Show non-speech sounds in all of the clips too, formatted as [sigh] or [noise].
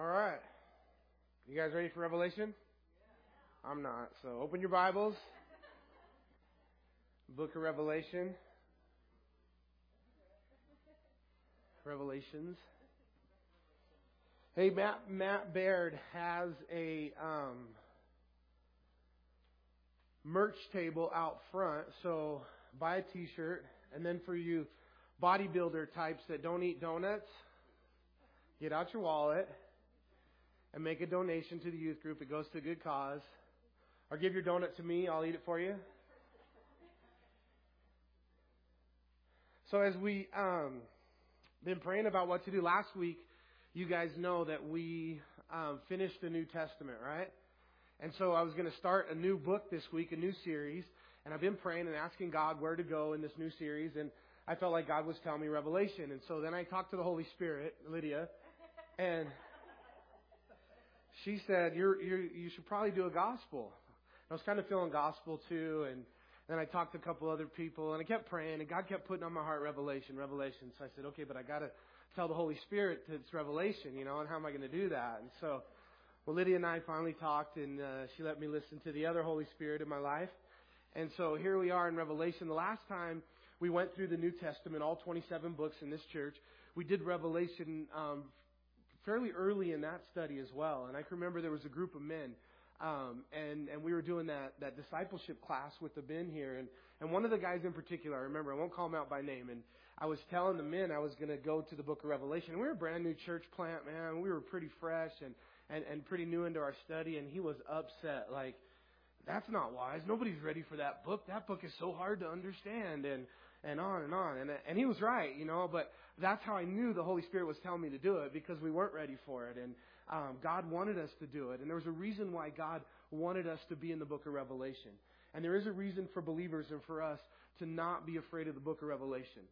All right. You guys ready for Revelation? I'm not. So open your Bibles. Book of Revelation. Revelations. Hey, Matt, Matt Baird has a um, merch table out front. So buy a T-shirt, and then for you bodybuilder types that don't eat donuts, get out your wallet and make a donation to the youth group. It goes to a good cause. Or give your donut to me, I'll eat it for you. So as we um, been praying about what to do last week, you guys know that we um, finished the New Testament, right? And so I was going to start a new book this week, a new series, and I've been praying and asking God where to go in this new series, and I felt like God was telling me Revelation, and so then I talked to the Holy Spirit, Lydia, and she said, "You're, you're you should probably do a gospel." I was kind of feeling gospel too, and then I talked to a couple other people, and I kept praying, and God kept putting on my heart revelation, revelation. So I said, okay, but I got to tell the Holy Spirit that it's revelation, you know, and how am I going to do that? And so, well, Lydia and I finally talked, and uh, she let me listen to the other Holy Spirit in my life. And so here we are in Revelation. The last time we went through the New Testament, all 27 books in this church, we did Revelation um, fairly early in that study as well. And I can remember there was a group of men um, and and we were doing that that discipleship class with the men here, and and one of the guys in particular, I remember, I won't call him out by name, and I was telling the men I was going to go to the Book of Revelation. We were a brand new church plant, man. We were pretty fresh and and and pretty new into our study, and he was upset, like. That's not wise. Nobody's ready for that book. That book is so hard to understand, and and on and on. And and he was right, you know. But that's how I knew the Holy Spirit was telling me to do it because we weren't ready for it. And um, God wanted us to do it. And there was a reason why God wanted us to be in the book of Revelation. And there is a reason for believers and for us to not be afraid of the book of Revelation.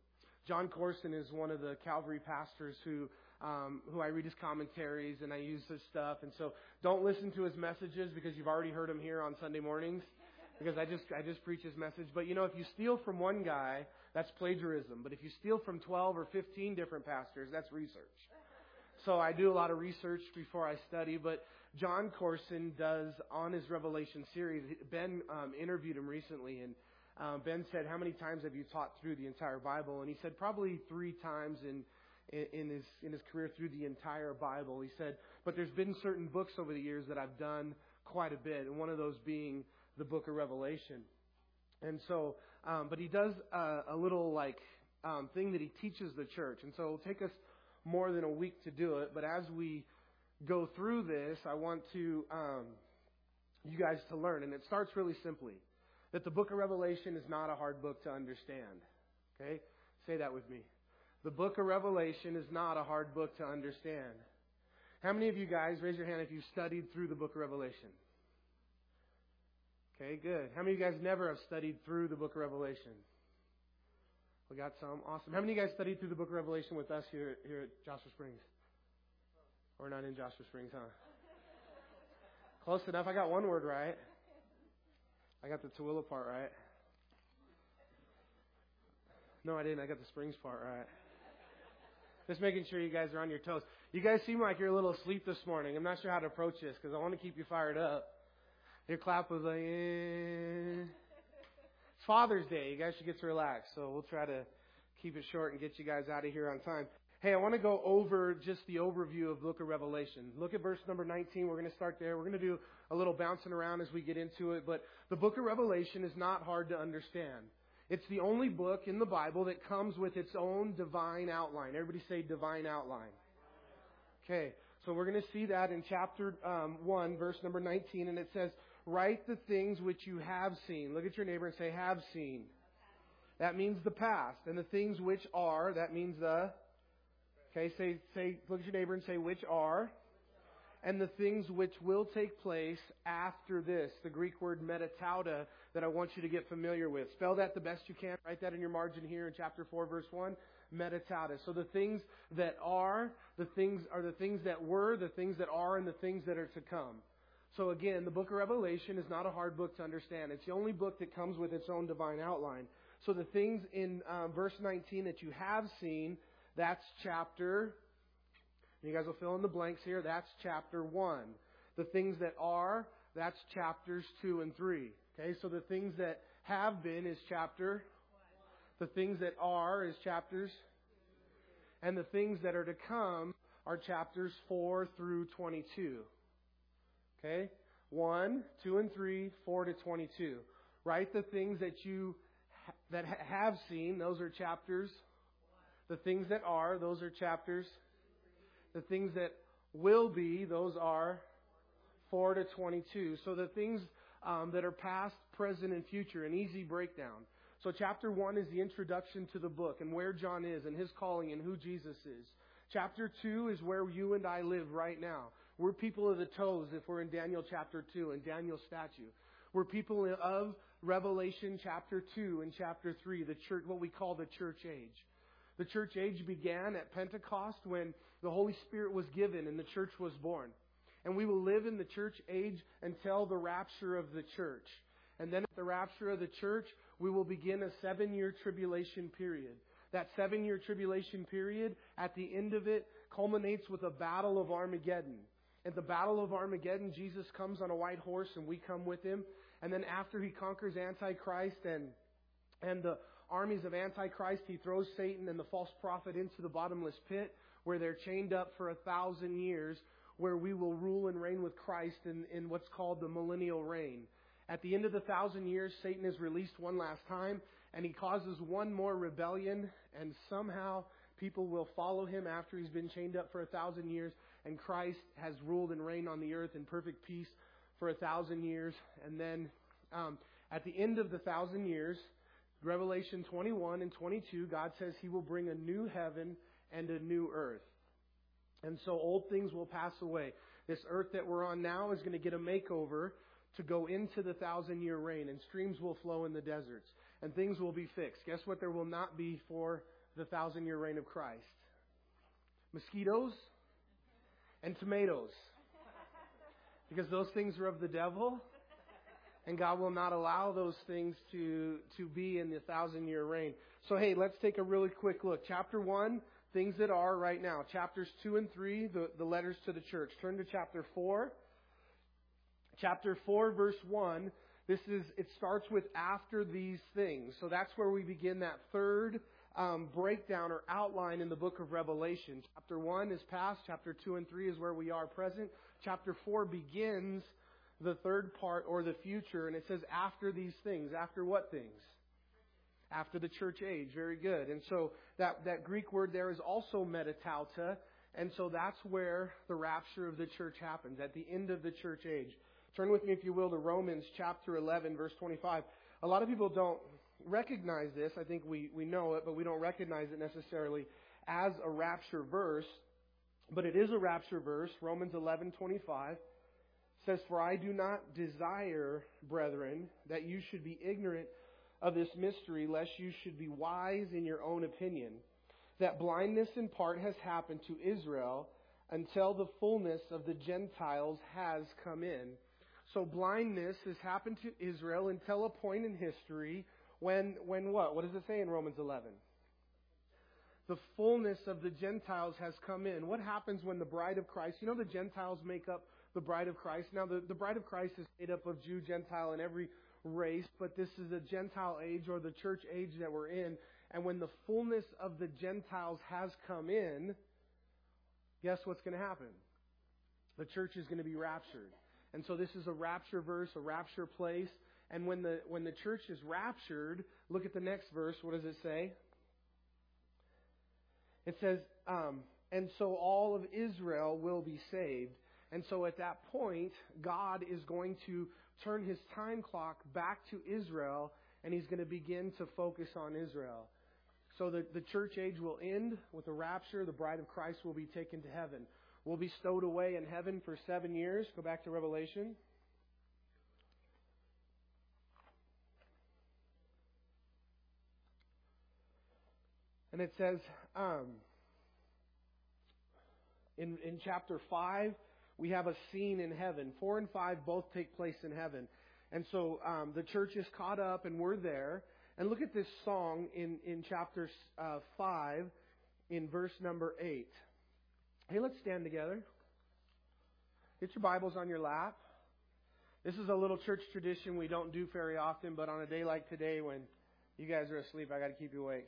Jon Courson is one of the Calvary pastors who um, who I read his commentaries and I use his stuff. And so don't listen to his messages because you've already heard him here on Sunday mornings. Because I just I just preach his message. But you know, if you steal from one guy, that's plagiarism. But if you steal from 12 or 15 different pastors, that's research. So I do a lot of research before I study, but Jon Courson does on his Revelation series. Ben um, interviewed him recently, and um, Ben said, "How many times have you taught through the entire Bible?" And he said, "Probably three times in." In his in his career through the entire Bible, he said, but there's been certain books over the years that I've done quite a bit, and one of those being the Book of Revelation. And so, um, but he does a, a little like um, thing that he teaches the church, and so it'll take us more than a week to do it, but as we go through this, I want to um, you guys to learn, and it starts really simply that the book of Revelation is not a hard book to understand. Okay, say that with me. The book of Revelation is not a hard book to understand. How many of you guys raise your hand if you've studied through the book of Revelation? Okay, good. How many of you guys never have studied through the book of Revelation? We got some. Awesome. How many of you guys studied through the book of Revelation with us here, here at Joshua Springs? Or not in Joshua Springs, huh? Close enough. I got one word right. I got the Tooele part right. No, I didn't. I got the Springs part right. Just making sure you guys are on your toes. You guys seem like you're a little asleep this morning. I'm not sure how to approach this because I want to keep you fired up. Your clap was like, eh. Father's Day. You guys should get to relax. So we'll try to keep it short and get you guys out of here on time. Hey, I want to go over just the overview of book of Revelation. Look at verse number 19. We're going to start there. We're going to do a little bouncing around as we get into it. But the book of Revelation is not hard to understand. It's the only book in the Bible that comes with its own divine outline. Everybody say divine outline. Okay, so we're going to see that in chapter um, 1, verse number 19, and it says, Write the things which you have seen. Look at your neighbor and say, have seen. That means the past. And the things which are, that means the, okay, say, say, look at your neighbor and say, which are. And the things which will take place after this. The Greek word metatauta that I want you to get familiar with. Spell that the best you can. Write that in your margin here in chapter 4, verse 1. Metatauta. So the things that are, the things are the things that were, the things that are, and the things that are to come. So again, the book of Revelation is not a hard book to understand. It's the only book that comes with its own divine outline. So the things in um, verse 19 that you have seen, that's chapter You guys will fill in the blanks here. That's chapter 1. The things that are, that's chapters 2 and 3. Okay, so the things that have been is chapter. The things that are is chapters. And the things that are to come are chapters 4 through 22. Okay? 1, 2 and 3, 4 to 22. Write the things that you that have seen, those are chapters. The things that are, those are chapters. The things that will be, those are 4 to 22. So the things um, that are past, present, and future, an easy breakdown. So chapter 1 is the introduction to the book and where John is and his calling and who Jesus is. Chapter 2 is where you and I live right now. We're people of the toes if we're in Daniel chapter 2 and Daniel's statue. We're people of Revelation chapter 2 and chapter 3, the church, what we call the church age. The church age began at Pentecost when the Holy Spirit was given and the church was born. And we will live in the church age until the rapture of the church. And then at the rapture of the church, we will begin a seven year tribulation period. That seven year tribulation period, at the end of it, culminates with a battle of Armageddon. At the battle of Armageddon, Jesus comes on a white horse and we come with him. And then after he conquers Antichrist and, and the armies of Antichrist, he throws Satan and the false prophet into the bottomless pit where they're chained up for a thousand years, where we will rule and reign with Christ in, in what's called the millennial reign. At the end of the thousand years, Satan is released one last time, and he causes one more rebellion, and somehow people will follow him after he's been chained up for a thousand years, and Christ has ruled and reigned on the earth in perfect peace for a thousand years. And then um, at the end of the thousand years, Revelation 21 and 22, God says he will bring a new heaven and a new earth. And so old things will pass away. This earth that we're on now is going to get a makeover to go into the thousand year reign, and streams will flow in the deserts, and things will be fixed. Guess what? There will not be for the thousand year reign of Christ mosquitoes and tomatoes. Because those things are of the devil, and God will not allow those things to, to be in the thousand year reign. So, hey, let's take a really quick look. Chapter 1, things that are right now. Chapters 2 and 3, the, the letters to the church. Turn to chapter 4 chapter 4 verse 1 this is it starts with after these things so that's where we begin that third um, breakdown or outline in the book of revelation. Chapter 1 is past chapter 2 and 3 is where we are present. Chapter 4 begins the third part or the future and it says after these things. After what things? After the church age. Very good. And so that, that greek word there is also metatauta and so that's where the rapture of the church happens at the end of the church age. Turn with me, if you will, to Romans chapter 11, verse 25. A lot of people don't recognize this. I think we, we know it, but we don't recognize it necessarily as a rapture verse. But it is a rapture verse. Romans 11:25 says, "For I do not desire, brethren, that you should be ignorant of this mystery, lest you should be wise in your own opinion. That blindness in part has happened to Israel until the fullness of the Gentiles has come in." So blindness has happened to Israel until a point in history when, when what? What does it say in Romans 11? The fullness of the Gentiles has come in. What happens when the bride of Christ, you know, the Gentiles make up the bride of Christ. Now, the, the bride of Christ is made up of Jew, Gentile, and every race, but this is a Gentile age or the church age that we're in. And when the fullness of the Gentiles has come in, guess what's going to happen? The church is going to be raptured. And so this is a rapture verse, a rapture place. And when the when the church is raptured, look at the next verse. What does it say? It says, um, and so all of Israel will be saved. And so at that point, God is going to turn his time clock back to Israel, and he's going to begin to focus on Israel. So the, the church age will end with the rapture. The bride of Christ will be taken to heaven will be stowed away in heaven for seven years. Go back to Revelation. And it says um, in, in chapter 5, we have a scene in heaven. 4 and 5 both take place in heaven. And so um, the church is caught up, and we're there. And look at this song in, in chapter uh, 5, in verse number 8. Hey, let's stand together. Get your Bibles on your lap. This is a little church tradition we don't do very often, but on a day like today when you guys are asleep, I got to keep you awake.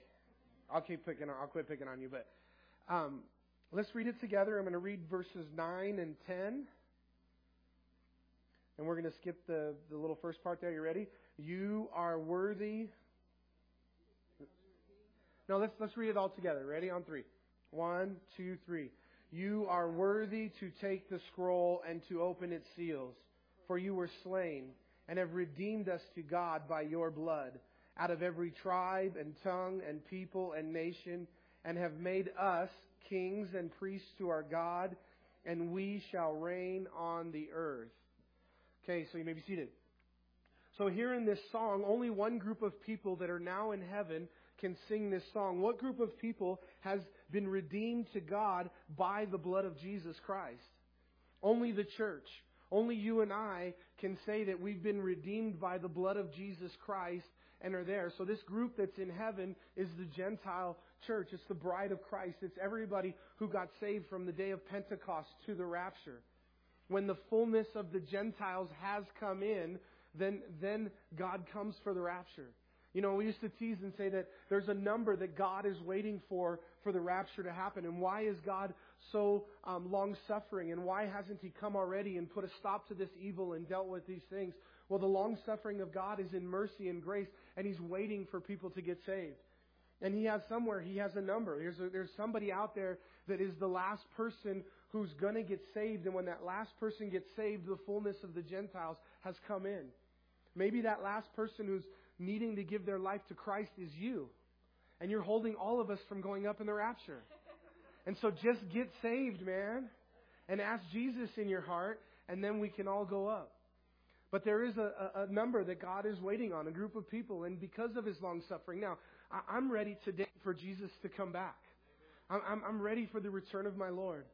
I'll keep picking. I'll quit picking on you, but um, let's read it together. I'm going to read verses nine and ten, and we're going to skip the the little first part there. You ready? You are worthy. No, let's let's read it all together. Ready? On three. One, two, three. You are worthy to take the scroll and to open its seals, for you were slain and have redeemed us to God by your blood out of every tribe and tongue and people and nation, and have made us kings and priests to our God, and we shall reign on the earth. Okay, so you may be seated. So here in this song, only one group of people that are now in heaven can sing this song. What group of people has been redeemed to God by the blood of Jesus Christ? Only the church. Only you and I can say that we've been redeemed by the blood of Jesus Christ and are there. So this group that's in heaven is the Gentile church. It's the bride of Christ. It's everybody who got saved from the day of Pentecost to the rapture. When the fullness of the Gentiles has come in, then, then God comes for the rapture. You know, we used to tease and say that there's a number that God is waiting for for the rapture to happen. And why is God so um, long suffering? And why hasn't He come already and put a stop to this evil and dealt with these things? Well, the long suffering of God is in mercy and grace, and He's waiting for people to get saved. And He has somewhere, He has a number. There's, a, there's somebody out there that is the last person who's going to get saved. And when that last person gets saved, the fullness of the Gentiles has come in. Maybe that last person who's needing to give their life to Christ is you. And you're holding all of us from going up in the rapture. And so just get saved, man. And ask Jesus in your heart, and then we can all go up. But there is a, a, number that God is waiting on, a group of people, and because of his long suffering. Now, I, am ready today for Jesus to come back. I'm, I'm, ready for the return of my Lord.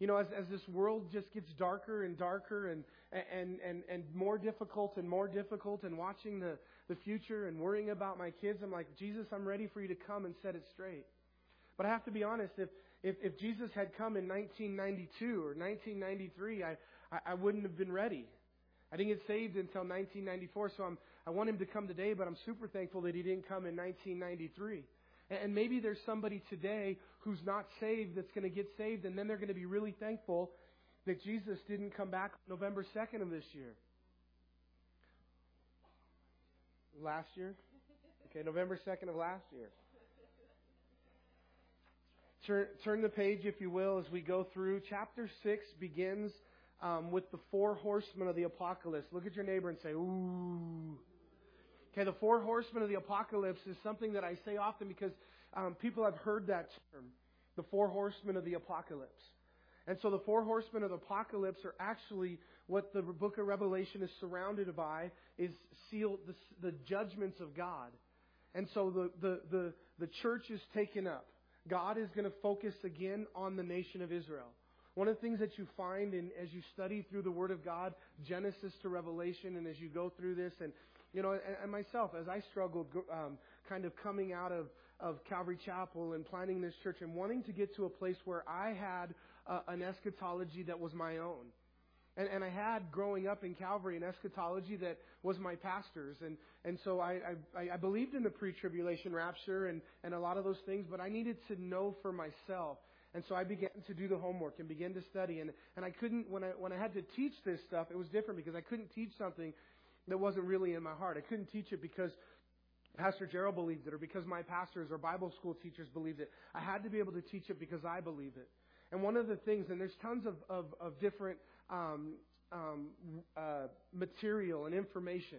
You know, as, as this world just gets darker and darker and, and, and, and more difficult and more difficult and watching the, the future and worrying about my kids, I'm like, Jesus, I'm ready for you to come and set it straight. But I have to be honest, if, if, if Jesus had come in 1992 or 1993, I, I, I wouldn't have been ready. I didn't get saved until 1994, so I'm, I want him to come today, but I'm super thankful that he didn't come in 1993. And, maybe there's somebody today who's not saved that's going to get saved, and then they're going to be really thankful that Jesus didn't come back November 2nd of this year. Last year? Okay, November 2nd of last year. Turn, turn the page, if you will, as we go through. Chapter 6 begins um, with the four horsemen of the apocalypse. Look at your neighbor and say, ooh. Okay, the four horsemen of the apocalypse is something that I say often because um, people have heard that term, the four horsemen of the apocalypse. And so the four horsemen of the apocalypse are actually what the book of Revelation is surrounded by is sealed the, the judgments of God. And so the, the, the, the church is taken up. God is going to focus again on the nation of Israel. One of the things that you find in, as you study through the Word of God, Genesis to Revelation, and as you go through this, and you know, and, and myself, as I struggled, um, kind of coming out of of Calvary Chapel and planning this church, and wanting to get to a place where I had uh, an eschatology that was my own. And, and I had growing up in Calvary an eschatology that was my pastor's. And, and so I, I, I believed in the pre-tribulation rapture and, and a lot of those things, but I needed to know for myself. And so I began to do the homework and begin to study. And, and I couldn't, when I, when I had to teach this stuff, it was different because I couldn't teach something that wasn't really in my heart. I couldn't teach it because Pastor Gerald believed it or because my pastors or Bible school teachers believed it. I had to be able to teach it because I believe it. And one of the things, and there's tons of, of, of different um, um, uh, material and information,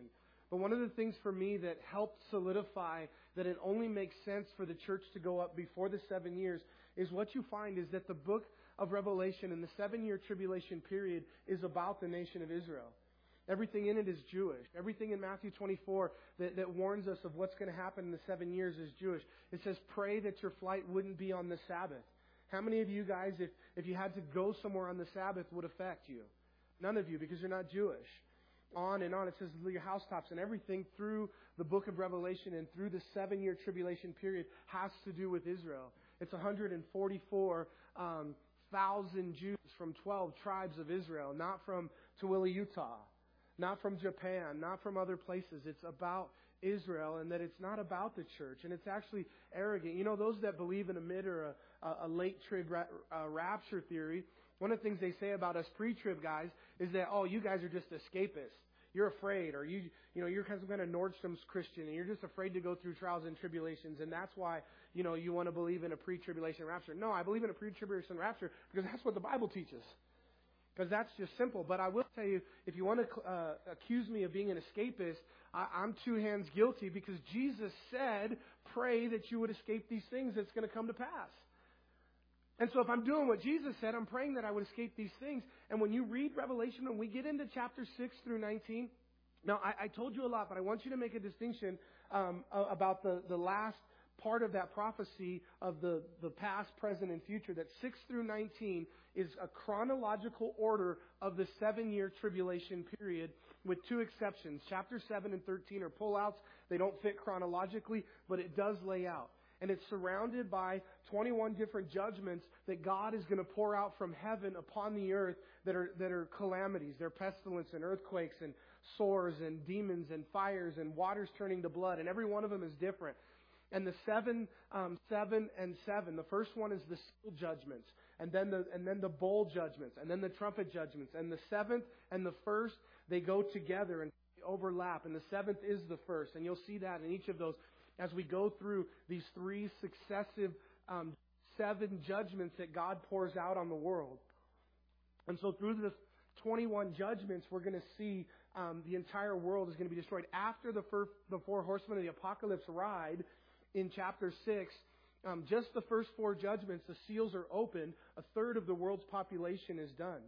but one of the things for me that helped solidify that it only makes sense for the church to go up before the seven years is what you find is that the book of Revelation and the seven year tribulation period is about the nation of Israel. Everything in it is Jewish. Everything in Matthew 24 that, that warns us of what's going to happen in the seven years is Jewish. It says, pray that your flight wouldn't be on the Sabbath. How many of you guys, if, if you had to go somewhere on the Sabbath, would affect you? None of you, because you're not Jewish. On and on. It says your housetops and everything through the book of Revelation and through the seven year tribulation period has to do with Israel. It's 144,000 um, Jews from 12 tribes of Israel, not from Tooele, Utah, not from Japan, not from other places. It's about Israel and that it's not about the church and it's actually arrogant. You know, those that believe in a mid or a, a late trib uh, rapture theory, one of the things they say about us pre-trib guys is that, oh, you guys are just escapists. You're afraid, or you, you know, you're some kind of Nordstrom's Christian, and you're just afraid to go through trials and tribulations, and that's why, you know, you want to believe in a pre-tribulation rapture. No, I believe in a pre-tribulation rapture because that's what the Bible teaches. Because that's just simple. But I will tell you, if you want to uh, accuse me of being an escapist, I, I'm two hands guilty because Jesus said, pray that you would escape these things that's going to come to pass. And so if I'm doing what Jesus said, I'm praying that I would escape these things. And when you read Revelation, when we get into chapter 6 through 19, now I, I told you a lot, but I want you to make a distinction um, about the, the last part of that prophecy of the, the past, present, and future. That 6 through 19 is a chronological order of the seven year tribulation period with two exceptions. Chapter 7 and 13 are pullouts. They don't fit chronologically, but it does lay out and it's surrounded by 21 different judgments that God is going to pour out from heaven upon the earth that are, that are calamities. They're pestilence and earthquakes and sores and demons and fires and waters turning to blood, and every one of them is different. And the seven, um, seven and seven. The first one is the seal judgments, and then the and then the bowl judgments, and then the trumpet judgments. And the seventh and the first they go together and overlap. And the seventh is the first, and you'll see that in each of those as we go through these three successive um, seven judgments that God pours out on the world. And so through the 21 judgments, we're going to see um, the entire world is going to be destroyed. After the, first, the four horsemen of the apocalypse ride in chapter 6, um, just the first four judgments, the seals are open. A third of the world's population is done.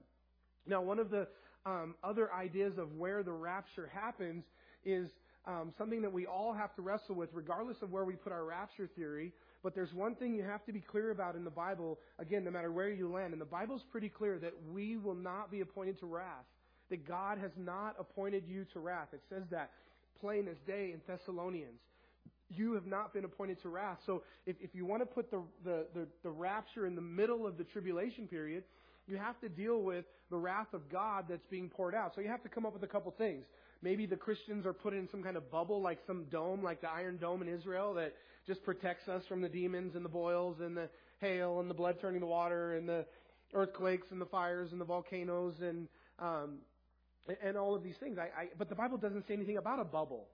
Now, one of the um, other ideas of where the rapture happens is um, something that we all have to wrestle with, regardless of where we put our rapture theory. But there's one thing you have to be clear about in the Bible, again, no matter where you land. And the Bible's pretty clear that we will not be appointed to wrath, that God has not appointed you to wrath. It says that plain as day in Thessalonians. You have not been appointed to wrath. So if, if you want to put the, the, the, the rapture in the middle of the tribulation period, you have to deal with the wrath of God that's being poured out. So you have to come up with a couple things. Maybe the Christians are put in some kind of bubble, like some dome, like the Iron Dome in Israel, that just protects us from the demons and the boils and the hail and the blood turning to water and the earthquakes and the fires and the volcanoes and um, and all of these things. I, I, but the Bible doesn't say anything about a bubble,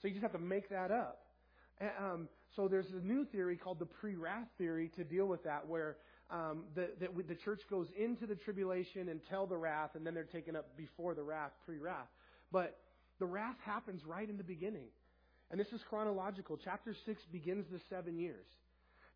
so you just have to make that up. And, um, so there's a new theory called the pre-wrath theory to deal with that, where um, the, the church goes into the tribulation until the wrath, and then they're taken up before the wrath, pre-wrath. But the wrath happens right in the beginning. And this is chronological. Chapter 6 begins the seven years.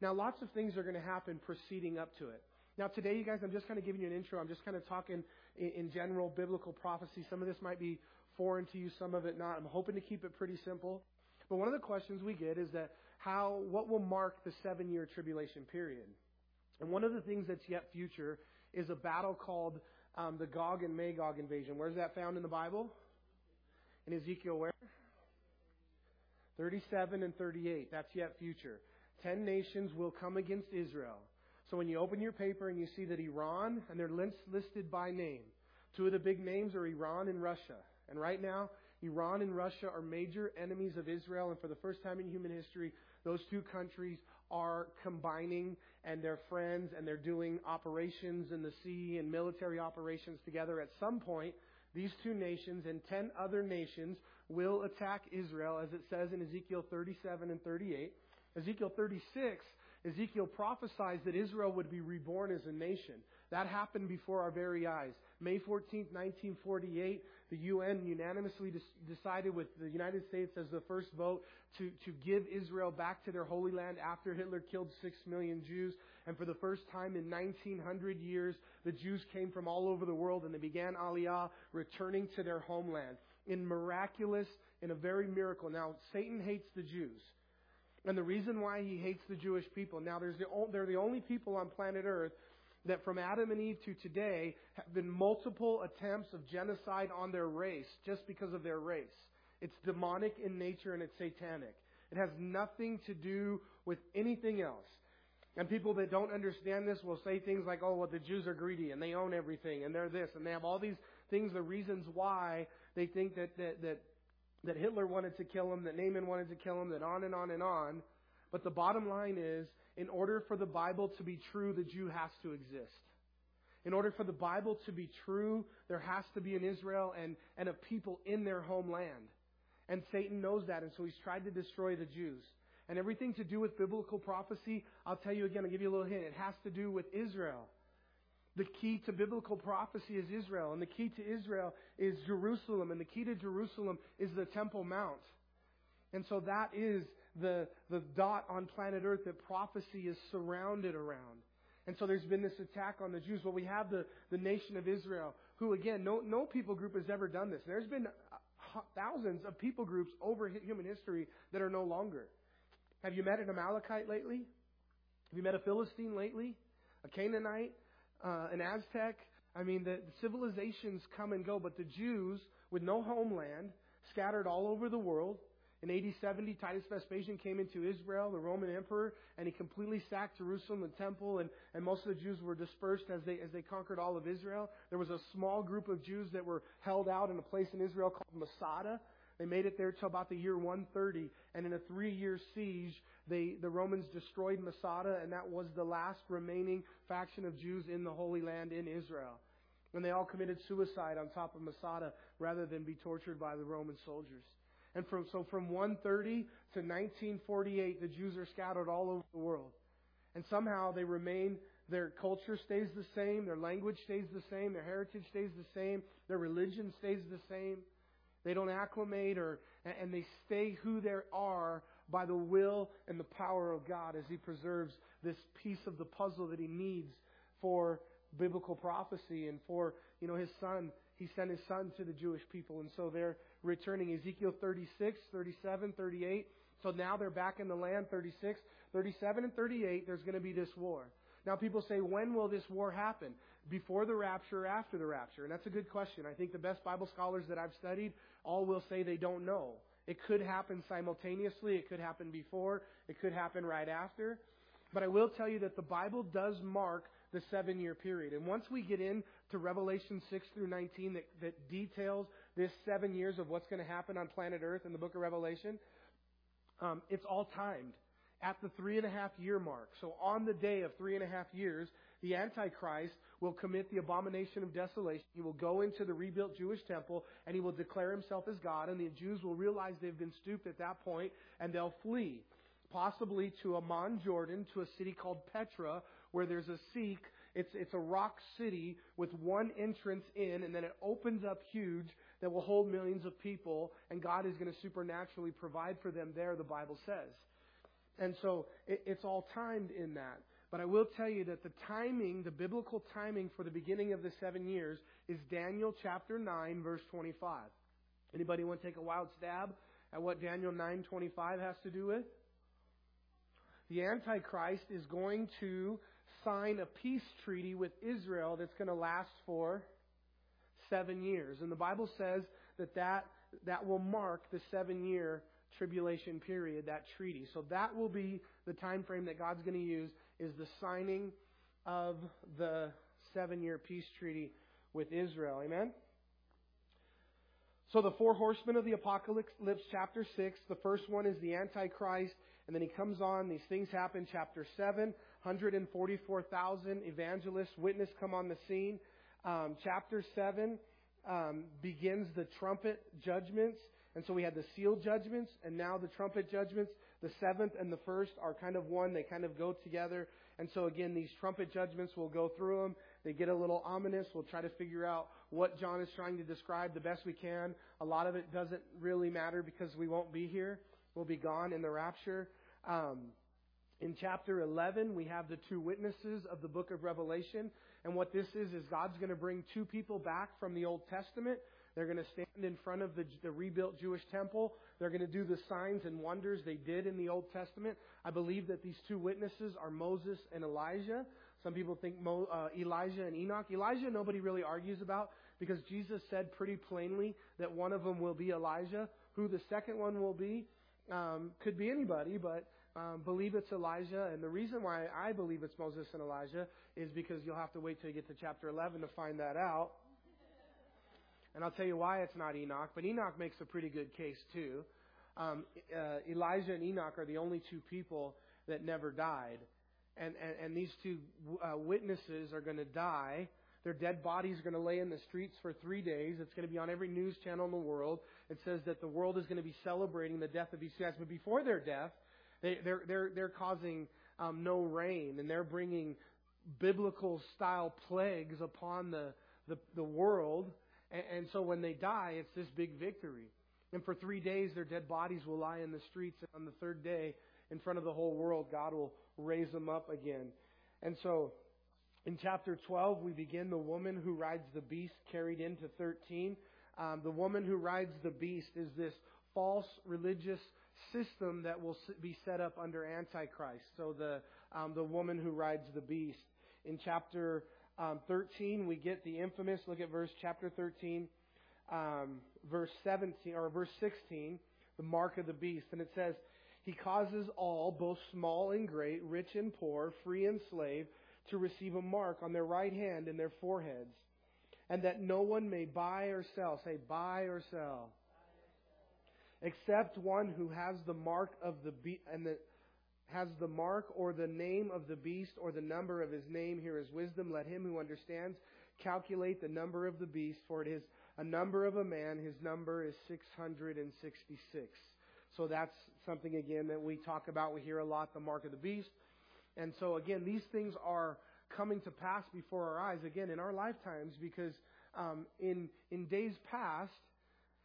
Now, lots of things are going to happen proceeding up to it. Now, today, you guys, I'm just kind of giving you an intro. I'm just kind of talking in, in general biblical prophecy. Some of this might be foreign to you, some of it not. I'm hoping to keep it pretty simple. But one of the questions we get is that how, what will mark the seven year tribulation period? And one of the things that's yet future is a battle called um, the Gog and Magog invasion. Where's that found in the Bible? In Ezekiel where? 37 and 38. That's yet future. Ten nations will come against Israel. So when you open your paper and you see that Iran, and they're listed by name, two of the big names are Iran and Russia. And right now, Iran and Russia are major enemies of Israel, and for the first time in human history, those two countries are combining and they're friends and they're doing operations in the sea and military operations together. At some point, these two nations and ten other nations will attack Israel, as it says in Ezekiel 37 and 38. Ezekiel 36, Ezekiel prophesies that Israel would be reborn as a nation. That happened before our very eyes. May 14, 1948, the UN unanimously decided with the United States as the first vote to, to give Israel back to their Holy Land after Hitler killed six million Jews. And for the first time in 1900 years, the Jews came from all over the world and they began Aliyah, returning to their homeland. In miraculous, in a very miracle. Now, Satan hates the Jews. And the reason why he hates the Jewish people, now there's the, they're the only people on planet Earth that from Adam and Eve to today have been multiple attempts of genocide on their race just because of their race. It's demonic in nature and it's satanic. It has nothing to do with anything else. And people that don't understand this will say things like, oh, well, the Jews are greedy and they own everything and they're this and they have all these things, the reasons why they think that, that, that, that Hitler wanted to kill him, that Haman wanted to kill him, that on and on and on. But the bottom line is, in order for the Bible to be true, the Jew has to exist. In order for the Bible to be true, there has to be an Israel and, and a people in their homeland. And Satan knows that, and so he's tried to destroy the Jews. And everything to do with biblical prophecy, I'll tell you again, I'll give you a little hint. It has to do with Israel. The key to biblical prophecy is Israel, and the key to Israel is Jerusalem, and the key to Jerusalem is the Temple Mount. And so that is the, the dot on planet Earth that prophecy is surrounded around. And so there's been this attack on the Jews. Well, we have the, the nation of Israel, who again, no, no people group has ever done this. There's been uh, thousands of people groups over human history that are no longer. Have you met an Amalekite lately? Have you met a Philistine lately? A Canaanite? Uh, an Aztec? I mean, the, the civilizations come and go, but the Jews, with no homeland, scattered all over the world, in AD 70, Titus Vespasian came into Israel, the Roman emperor, and he completely sacked Jerusalem, the temple, and, and most of the Jews were dispersed as they, as they conquered all of Israel. There was a small group of Jews that were held out in a place in Israel called Masada. They made it there till about the year 130, and in a three-year siege, they, the Romans destroyed Masada, and that was the last remaining faction of Jews in the Holy Land in Israel. And they all committed suicide on top of Masada rather than be tortured by the Roman soldiers. And from, so from 130 to 1948, the Jews are scattered all over the world. And somehow they remain, their culture stays the same, their language stays the same, their heritage stays the same, their religion stays the same. They don't acclimate or, and they stay who they are by the will and the power of God as He preserves this piece of the puzzle that He needs for biblical prophecy and for, you know, His Son. He sent His Son to the Jewish people. And so they're, returning Ezekiel 36, 37, 38. So now they're back in the land, 36, 37, and 38. There's going to be this war. Now people say, when will this war happen? Before the rapture or after the rapture? And that's a good question. I think the best Bible scholars that I've studied all will say they don't know. It could happen simultaneously. It could happen before. It could happen right after. But I will tell you that the Bible does mark the seven year period. And once we get into Revelation 6 through 19 that, that details this seven years of what's going to happen on planet Earth in the book of Revelation, um, it's all timed at the three and a half year mark. So on the day of three and a half years, the Antichrist will commit the abomination of desolation. He will go into the rebuilt Jewish temple and he will declare himself as God, and the Jews will realize they've been stooped at that point and they'll flee, possibly to Amman, Jordan, to a city called Petra, where there's a Siq. It's, it's a rock city with one entrance in, and then it opens up huge that will hold millions of people, and God is going to supernaturally provide for them there, the Bible says. And so it, it's all timed in that. But I will tell you that the timing, the biblical timing for the beginning of the seven years is Daniel chapter 9, verse 25. Anybody want to take a wild stab at what Daniel 9:25 has to do with? The Antichrist is going to sign a peace treaty with Israel that's going to last for seven years. And the Bible says that that, that will mark the seven year tribulation period, that treaty. So that will be the time frame that God's going to use is the signing of the seven year peace treaty with Israel. Amen? So the four horsemen of the apocalypse, chapter 6, the first one is the Antichrist, and then he comes on, these things happen, chapter 7, 144,000 evangelists, witness come on the scene. Um, chapter 7 um, begins the trumpet judgments. And so we had the seal judgments, and now the trumpet judgments. The seventh and the first are kind of one. They kind of go together. And so again, these trumpet judgments, we'll go through them. They get a little ominous. We'll try to figure out what John is trying to describe the best we can. A lot of it doesn't really matter because we won't be here. We'll be gone in the rapture. Um, in chapter 11, we have the two witnesses of the book of Revelation. And what this is, is God's going to bring two people back from the Old Testament. They're going to stand in front of the, the rebuilt Jewish temple. They're going to do the signs and wonders they did in the Old Testament. I believe that these two witnesses are Moses and Elijah. Some people think Mo, uh, Elijah and Enoch. Elijah, nobody really argues about because Jesus said pretty plainly that one of them will be Elijah. Who the second one will be um, could be anybody, but um, believe it's Elijah, and the reason why I believe it's Moses and Elijah is because you'll have to wait till you get to chapter 11 to find that out. And I'll tell you why it's not Enoch, but Enoch makes a pretty good case too. Um, uh, Elijah and Enoch are the only two people that never died. And, and, and these two uh, witnesses are going to die. Their dead bodies are going to lay in the streets for three days. It's going to be on every news channel in the world. It says that the world is going to be celebrating the death of these guys. But before their death, they, they're, they're, they're causing um, no rain, and they're bringing biblical style plagues upon the, the, the world. And, and so when they die, it's this big victory. And for three days, their dead bodies will lie in the streets. And on the third day, in front of the whole world, God will raise them up again. And so, in chapter 12, we begin the woman who rides the beast carried into 13. Um, the woman who rides the beast is this false religious system that will be set up under Antichrist. So the um, the woman who rides the beast. In chapter um, 13, we get the infamous. Look at verse chapter 13, um, verse 17 or verse 16, the mark of the beast, and it says, "He causes all, both small and great, rich and poor, free and slave, to receive a mark on their right hand and their foreheads, and that no one may buy or sell. Say buy or sell." except one who has the mark of the beast and the has the mark or the name of the beast or the number of his name here is wisdom. Let him who understands calculate the number of the beast for it is a number of a man. His number is 666 so that's something again that we talk about. We hear a lot the mark of the beast and so again these things are coming to pass before our eyes again in our lifetimes because um, in in days past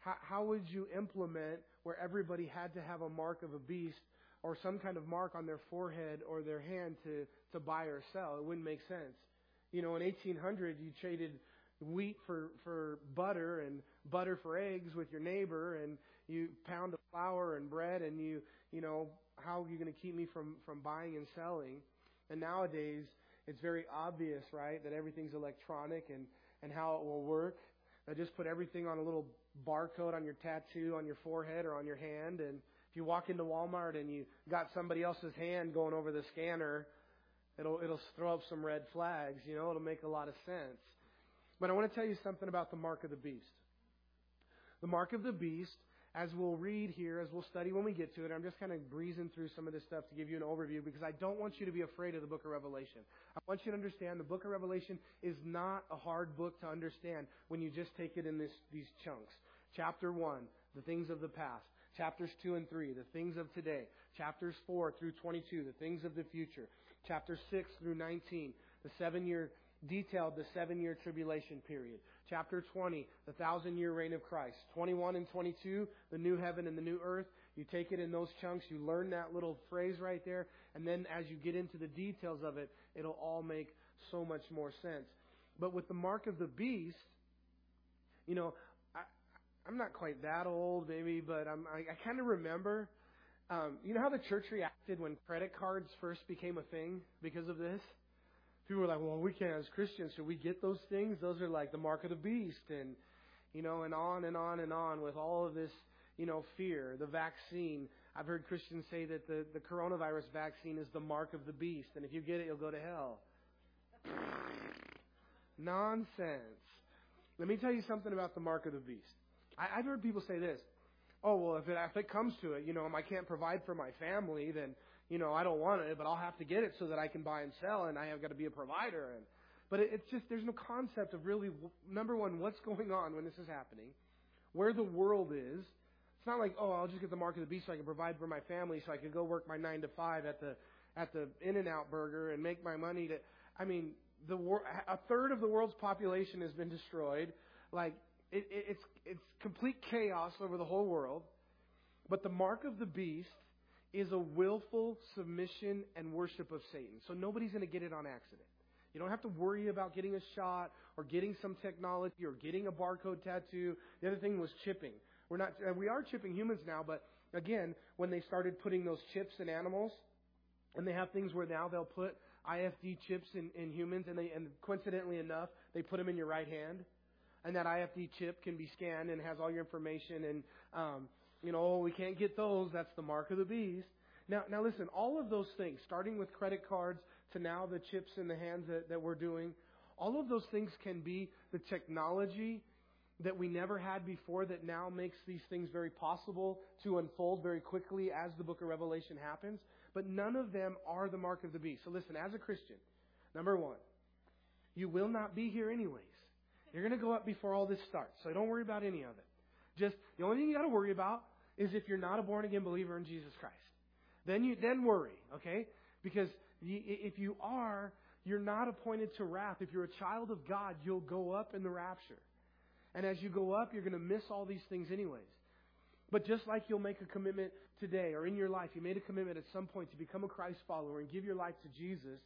how, how would you implement where everybody had to have a mark of a beast or some kind of mark on their forehead or their hand to, to buy or sell? It wouldn't make sense. You know, in 1800, you traded wheat for, for butter and butter for eggs with your neighbor and you pound of flour and bread and you, you know, how are you going to keep me from, from buying and selling? And nowadays, it's very obvious, right, that everything's electronic and, and how it will work. I just put everything on a little barcode on your tattoo on your forehead or on your hand. And if you walk into Walmart and you got somebody else's hand going over the scanner, it'll it'll throw up some red flags. You know, it'll make a lot of sense. But I want to tell you something about the mark of the beast. The mark of the beast as we'll read here, as we'll study when we get to it, I'm just kind of breezing through some of this stuff to give you an overview because I don't want you to be afraid of the book of Revelation. I want you to understand the book of Revelation is not a hard book to understand when you just take it in this, these chunks. Chapter 1, the things of the past. Chapters 2 and 3, the things of today. Chapters 4 through 22, the things of the future. Chapter 6 through 19, the seven year detailed the seven year tribulation period. Chapter 20, the thousand year reign of Christ. 21 and 22, the new heaven and the new earth. You take it in those chunks, you learn that little phrase right there, and then as you get into the details of it, it'll all make so much more sense. But with the mark of the beast, you know, I, I'm not quite that old, maybe, but I'm, I, I kind of remember. Um, you know how the church reacted when credit cards first became a thing because of this? People were like, well, we can't as Christians, should we get those things? Those are like the mark of the beast and, you know, and on and on and on with all of this, you know, fear. The vaccine. I've heard Christians say that the, the coronavirus vaccine is the mark of the beast. And if you get it, you'll go to hell. [laughs] Nonsense. Let me tell you something about the mark of the beast. I, I've heard people say this. Oh, well, if it, if it comes to it, you know, I can't provide for my family, then you know, I don't want it, but I'll have to get it so that I can buy and sell, and I have got to be a provider. And but it, it's just there's no concept of really number one, what's going on when this is happening, where the world is. It's not like oh, I'll just get the mark of the beast so I can provide for my family, so I can go work my nine to five at the at the In and Out Burger and make my money. To I mean, the wor- a third of the world's population has been destroyed. Like it, it, it's it's complete chaos over the whole world. But the mark of the beast is a willful submission and worship of Satan. So nobody's going to get it on accident. You don't have to worry about getting a shot or getting some technology or getting a barcode tattoo. The other thing was chipping. We're not, we are chipping humans now, but again, when they started putting those chips in animals, and they have things where now they'll put IFD chips in, in humans, and they, and coincidentally enough, they put them in your right hand, and that IFD chip can be scanned and has all your information, and um, you know, we can't get those. That's the mark of the beast. Now, now listen, all of those things, starting with credit cards to now the chips in the hands that, that we're doing, all of those things can be the technology that we never had before that now makes these things very possible to unfold very quickly as the book of Revelation happens. But none of them are the mark of the beast. So listen, as a Christian, number one, you will not be here anyways. You're going to go up before all this starts. So don't worry about any of it. Just the only thing you got to worry about is if you're not a born again believer in Jesus Christ. Then you then worry, okay? Because if you are, you're not appointed to wrath. If you're a child of God, you'll go up in the rapture. And as you go up, you're going to miss all these things anyways. But just like you'll make a commitment today or in your life, you made a commitment at some point to become a Christ follower and give your life to Jesus,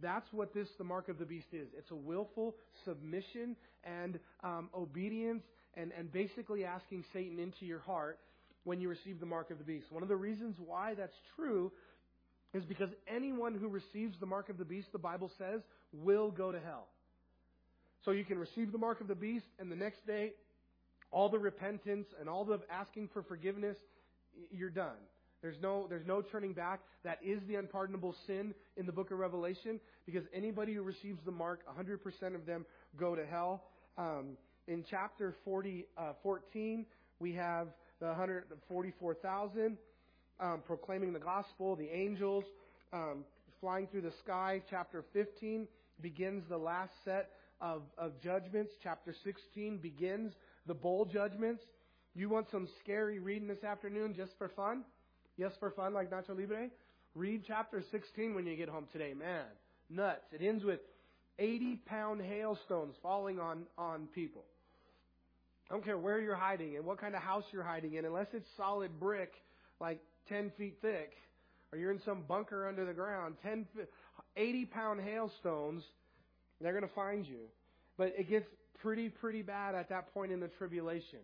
that's what this, the mark of the beast, is. It's a willful submission and um, obedience and, and basically asking Satan into your heart when you receive the mark of the beast. One of the reasons why that's true is because anyone who receives the mark of the beast, the Bible says, will go to hell. So you can receive the mark of the beast, and the next day, all the repentance and all the asking for forgiveness, you're done. There's no, there's no turning back. That is the unpardonable sin in the book of Revelation because anybody who receives the mark, 100% of them go to hell. Um, in chapter 40, uh, 14, we have the 144,000 um, proclaiming the gospel, the angels um, flying through the sky. Chapter 15 begins the last set of, of judgments. Chapter 16 begins the bowl judgments. You want some scary reading this afternoon just for fun? Yes, for fun, like Nacho Libre? Read chapter 16 when you get home today. Man, nuts. It ends with 80 pound hailstones falling on, on people. I don't care where you're hiding and what kind of house you're hiding in, unless it's solid brick, like 10 feet thick, or you're in some bunker under the ground, 10, 80 pound hailstones, they're going to find you. But it gets pretty, pretty bad at that point in the tribulation.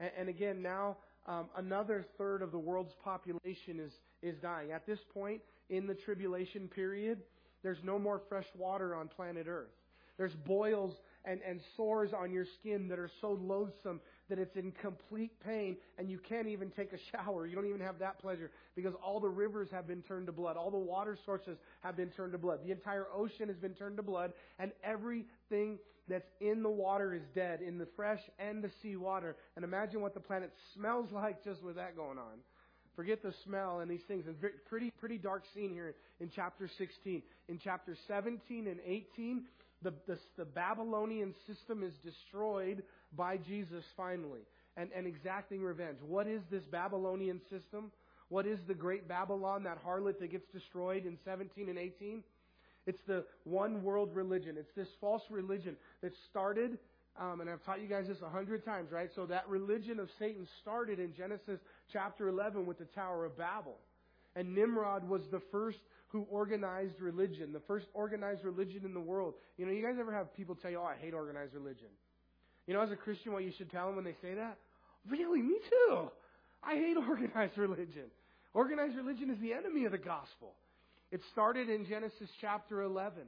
And, and again, now um, another third of the world's population is, is dying. At this point in the tribulation period, there's no more fresh water on planet Earth. There's boils and, and sores on your skin that are so loathsome that it's in complete pain and you can't even take a [laughs] shower. You don't even have that pleasure because all the rivers have been turned to blood. All the water sources have been turned to blood. The entire ocean has been turned to blood and everything that's in the water is dead, in the fresh and the sea water. And imagine what the planet smells [laughs] like just with that going on. Forget the smell and these things. And pretty, pretty dark scene here in chapter 16. In chapter 17 and 18, the, the, the Babylonian system is destroyed by Jesus finally and, and exacting revenge. What is this Babylonian system? What is the great Babylon, that harlot that gets destroyed in 17 and 18? It's the one world religion. It's this false religion that started, um, and I've taught you guys this a hundred times, right? So that religion of Satan started in Genesis chapter 11 with the Tower of Babel. And Nimrod was the first who organized religion, the first organized religion in the world. You know, you guys ever have people tell you, oh, I hate organized religion? You know, as a Christian, what you should tell them when they say that? Really? Me too. I hate [laughs] organized religion. Organized religion is the enemy of the gospel. It started in Genesis chapter 11.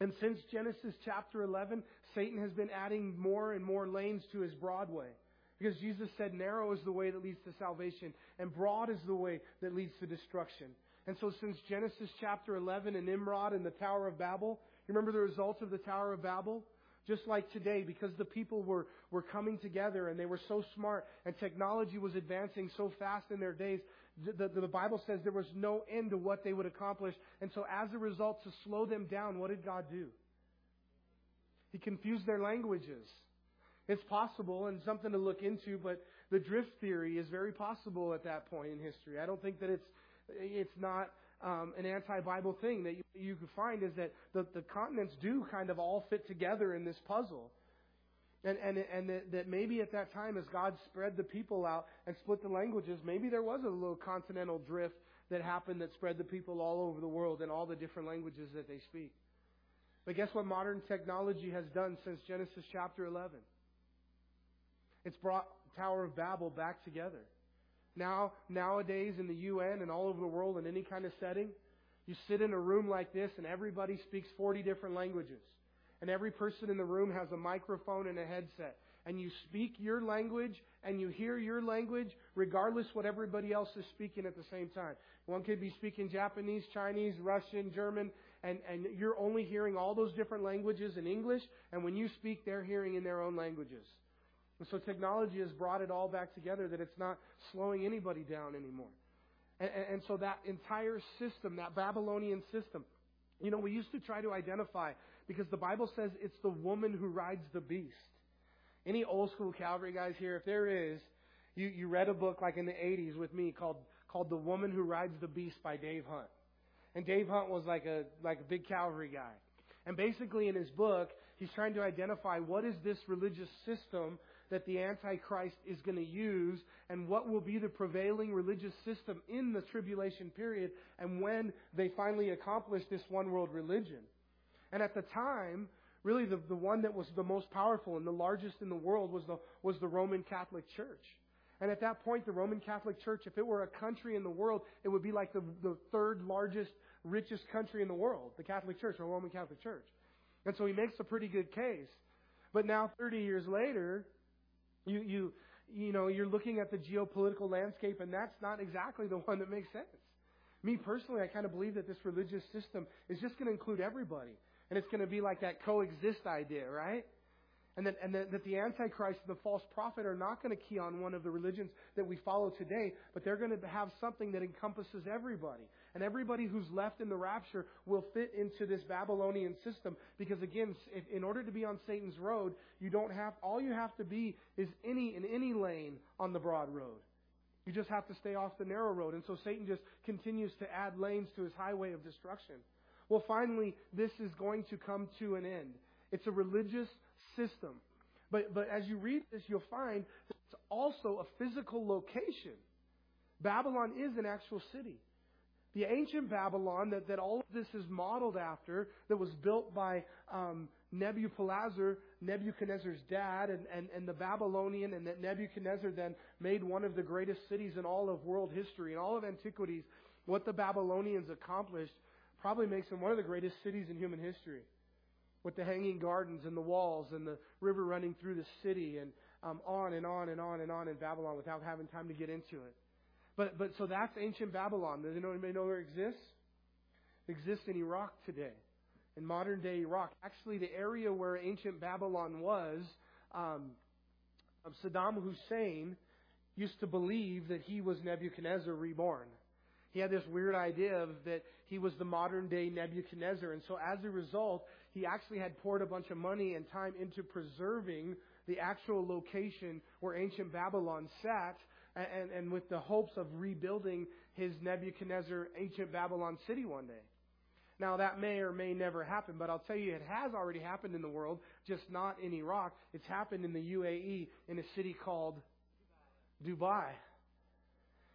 And since Genesis chapter 11, Satan has been adding more and more lanes to his Broadway. Because Jesus said, narrow is the way that leads to salvation, and broad is the way that leads to destruction. And so since Genesis chapter 11 and Nimrod and the Tower of Babel, you remember the results of the Tower of Babel? Just like today, because the people were, were coming together and they were so smart and technology was advancing so fast in their days, the, the, the Bible says there was no end to what they would accomplish. And so as a result, to slow them down, what did God do? He confused their languages. It's possible and something to look into, but the drift theory is very possible at that point in history. I don't think that it's it's not um, an anti-Bible thing that you, you could find is that the, the continents do kind of all fit together in this puzzle. And, and, and that, that maybe at that time, as God spread the people out and split the languages, maybe there was a little continental drift that happened that spread the people all over the world in all the different languages that they speak. But guess what modern technology has done since Genesis chapter 11? It's brought Tower of Babel back together. Now, nowadays in the UN and all over the world in any kind of setting, you sit in a room like this and everybody speaks 40 different languages. And every person in the room has a microphone and a headset. and you speak your language and you hear your language, regardless what everybody else is speaking at the same time. One could be speaking Japanese, Chinese, Russian, German, and, and you're only hearing all those different languages in English, and when you speak, they're hearing in their own languages. And so technology has brought it all back together that it's not slowing anybody down anymore. And, and, so that entire system, that Babylonian system, you know, we used to try to identify because the Bible says it's the woman who rides the beast. Any old school Calvary guys here, if there is, you, you read a book like in the 80s with me called, called The Woman Who Rides the Beast by Dave Hunt. And Dave Hunt was like a, like a big Calvary guy. And basically in his book, he's trying to identify what is this religious system that the Antichrist is going to use and what will be the prevailing religious system in the tribulation period and when they finally accomplish this one world religion. And at the time, really the, the one that was the most powerful and the largest in the world was the, was the Roman Catholic Church. And at that point, the Roman Catholic Church, if it were a country in the world, it would be like the, the third largest, richest country in the world, the Catholic Church, or Roman Catholic Church. And so he makes a pretty good case. But now, 30 years later, you, you, you know, you're looking at the geopolitical landscape, and that's not exactly the [laughs] one that makes sense. Me personally, I kind of believe that this religious system is just going to include everybody. And it's going to be like that coexist idea, right? And that, and that, that the Antichrist and the false prophet are not going to key on one of the religions that we follow today, but they're going to have something that encompasses everybody. And everybody who's left in the rapture will fit into this Babylonian system because again, in order to be on Satan's road, you don't have, all you have to be is any, in any lane on the broad road. You just have to stay off the narrow road. And so Satan just continues to add lanes to his highway of destruction. Well, finally, this is going to come to an end. It's a religious system. But, but as you read this, you'll find that it's also a physical location. Babylon is an actual city. The ancient Babylon that, that all of this is modeled after, that was built by um, Nebuchadnezzar, Nebuchadnezzar's dad, and, and, and the Babylonian, and that Nebuchadnezzar then made one of the greatest cities in all of world history, in all of antiquities. What the Babylonians accomplished probably makes them one of the greatest cities in human history with the hanging gardens and the walls and the river running through the city and um, on and on and on and on in Babylon without having time to get into it. But but so that's ancient Babylon. Does anybody know where it exists? It exists in Iraq today, in modern day Iraq. Actually, the area where ancient Babylon was, um, Saddam Hussein used to believe that he was Nebuchadnezzar reborn. He had this weird idea of that he was the modern day Nebuchadnezzar. And so as a result, he actually had poured a bunch of money and time into preserving the actual location where ancient Babylon sat and, and with the hopes of rebuilding his Nebuchadnezzar ancient Babylon city one day. Now that may or may never happen, but I'll tell you it has already happened in the world, just not in Iraq. It's happened in the UAE in a city called Dubai.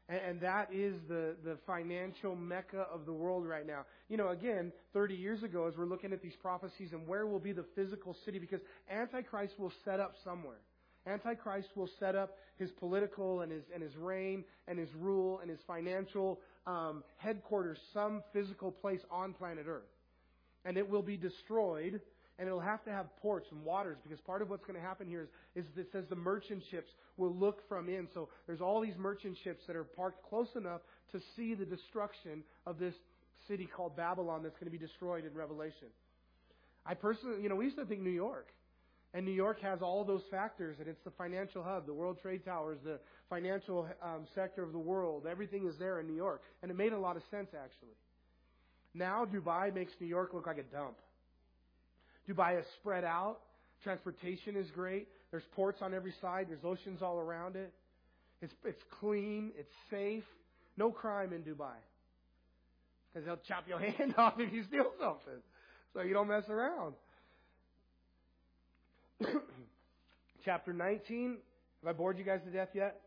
And, that is the, the financial mecca of the world right now. You know, again, 30 years ago, as we're looking at these prophecies and where will be the physical city, because Antichrist will set up somewhere. Antichrist will set up his political and his, and his reign and his rule and his financial um, headquarters, some physical place on planet Earth. And it will be destroyed and it'll have to have ports and waters because part of what's going to happen here is, is it says the merchant ships will look from in. So there's all these merchant ships that are parked close enough to see the destruction of this city called Babylon that's going to be destroyed in Revelation. I personally, you know, we used to think New York. And New York has all those factors, and it's the financial hub, the World Trade Towers, the financial um, sector of the world. Everything is there in New York. And it made a lot of sense, actually. Now, Dubai makes New York look like a dump. Dubai is spread out. Transportation is great. There's ports on every side. There's oceans all around it. It's, it's clean. It's safe. No crime in Dubai. Because they'll chop your [laughs] hand off if you steal something. So you don't mess around. [coughs] Chapter 19. Have I bored you guys to death yet?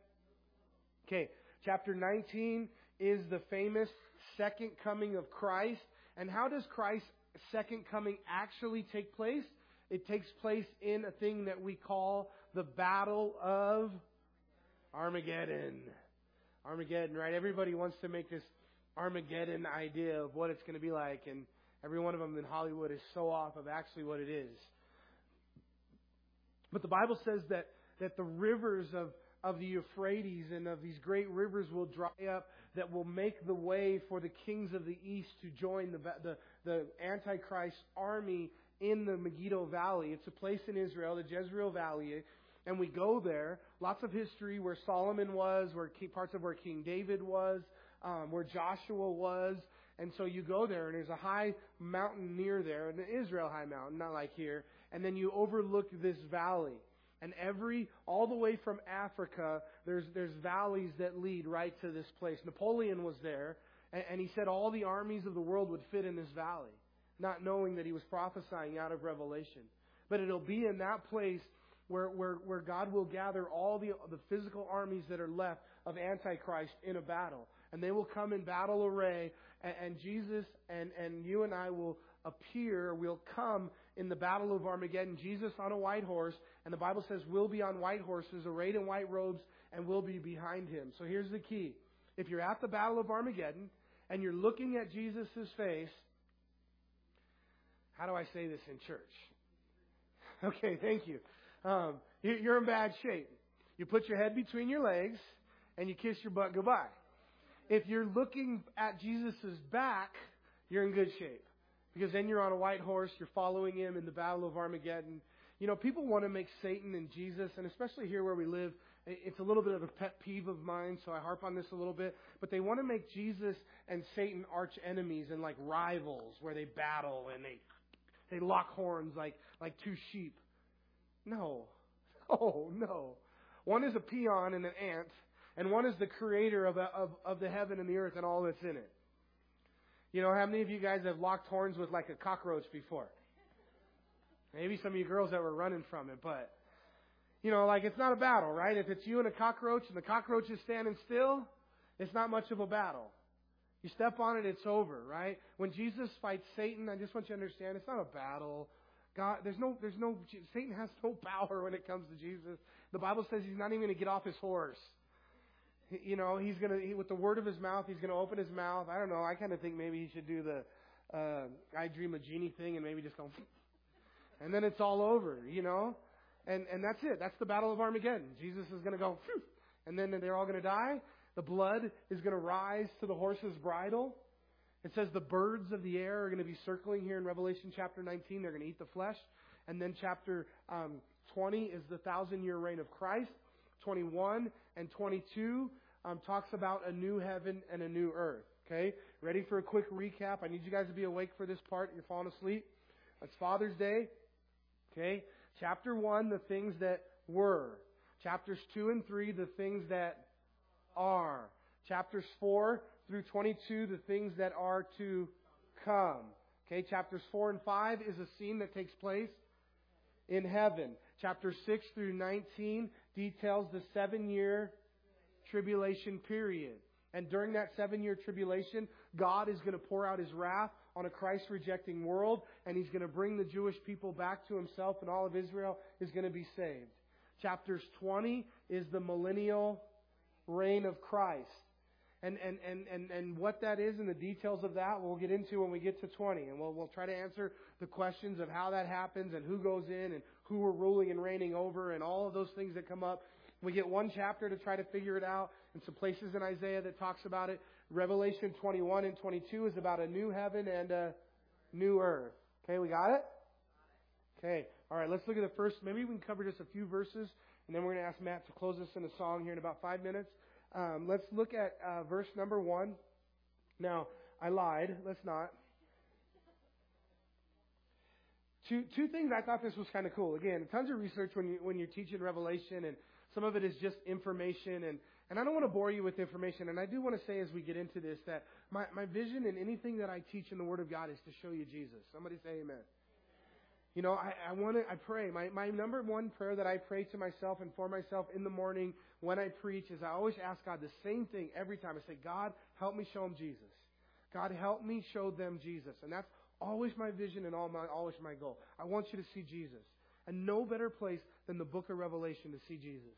Okay. Chapter 19 is the famous second coming of Christ. And how does Christ's second coming actually take place? It takes place in a thing that we call the Battle of Armageddon. Armageddon, right? Everybody wants to make this Armageddon idea of what it's going to be like, and every one of them in Hollywood is so off of actually what it is. But the Bible says that that the rivers of, of the Euphrates and of these great rivers will dry up that will make the way for the kings of the east to join the, the, the Antichrist army in the Megiddo Valley. It's a place in Israel, the Jezreel Valley. And we go there. Lots of history where Solomon was, where parts of where King David was, um, where Joshua was. And so you go there, and there's a high mountain near there, an Israel high mountain, not like here. And then you overlook this valley. And every, all the way from Africa, there's, there's valleys that lead right to this place. Napoleon was there, and, and he said all the armies of the world would fit in this valley, not knowing that he was prophesying out of Revelation. But it'll be in that place where, where, where God will gather all the, the physical armies that are left of Antichrist in a battle. And they will come in battle array, and, and Jesus and, and you and I will appear, we'll come in the battle of Armageddon, Jesus on a white horse, and the Bible says we'll be on white horses, arrayed in white robes, and we'll be behind him. So here's the key. If you're at the battle of Armageddon, and you're looking at Jesus' face, how do I say this in church? [laughs] Okay, thank you. Um, you're in bad shape. You put your head between your legs and you kiss your butt goodbye. If you're looking at Jesus' back, you're in good shape. Because then you're on a white horse, you're following him in the battle of Armageddon. You know, people want to make Satan and Jesus, and especially here where we live, it's a little bit of a pet peeve of mine, so I harp on this a little bit. But they want to make Jesus and Satan arch enemies and like rivals where they battle and they they lock horns like like two sheep. No. [laughs] Oh, no. One is a peon and an ant, and one is the creator of, of, of the heaven and the earth and all that's in it. You know, how many of you guys have locked horns with like a cockroach before? Maybe some of you girls that were running from it, but you know, like it's not a battle, right? If it's you and a cockroach and the cockroach is standing still, it's not much of a battle. You step on it, it's over, right? When Jesus fights Satan, I just want you to understand, it's not a battle. God, there's no, there's no, Satan has no [laughs] power when it comes to Jesus. The Bible says he's not even going to get off his horse. You know, he's going to, he, with the word of his mouth, he's going to open his mouth. I don't know. I kind of think maybe he should do the, uh, I Dream of Jeannie thing and maybe just go, [laughs] and then it's all over, you know? And, and that's it. That's the battle of Armageddon. Jesus is going to go, [laughs] and then they're all going to die. The blood is going to rise to the horse's bridle. It says the birds of the air are going to be circling here in Revelation chapter 19. They're going to eat the flesh. And then chapter um, 20 is the thousand year reign of Christ. 21 and 22 um, talks about a new heaven and a new earth. Okay? Ready for a quick recap? I need you guys to be awake for this part. You're falling asleep. It's Father's Day. Okay? Chapter 1, the things that were. Chapters 2 and 3, the things that are. Chapters 4 through 22, the things that are to come. Okay, chapters 4 and 5 is a scene that takes place in heaven. Chapter 6 through 19 details the seven year tribulation period. And during that seven year tribulation, God is going to pour out his wrath on a Christ rejecting world, and he's going to bring the Jewish people back to himself, and all of Israel is going to be saved. Chapters 20 is the millennial reign of Christ. And, and, and, and, and what that is and the details of that we'll get into when we get to 20. And we'll, we'll try to answer the questions of how that happens and who goes in and who we're ruling and reigning over and all of those things that come up. We get one chapter to try to figure it out and some places in Isaiah that talks about it. Revelation 21 and 22 is about a new heaven and a new earth. Okay, we got it? Okay. All right, let's look at the first. Maybe we can cover just a few verses, and then we're going to ask Matt to close us in a song here in about five minutes. Um, let's look at uh, verse number one. Now, I lied. Let's not. Two, two things I thought this was kind of cool. Again, tons of research when, you, when you're teaching Revelation, and some of it is just information. And, and I don't want to bore you with information. And I do want to say as we get into this that my, my vision in anything that I teach in the Word of God is to show you Jesus. Somebody say amen. You know, I, I want to, I pray. My, my number one prayer that I pray to myself and for myself in the morning when I preach is I always ask God the same thing every time. I say, God, help me show them Jesus. God, help me show them Jesus. And that's always my vision and all my, always my goal. I want you to see Jesus. And no better place than the book of Revelation to see Jesus.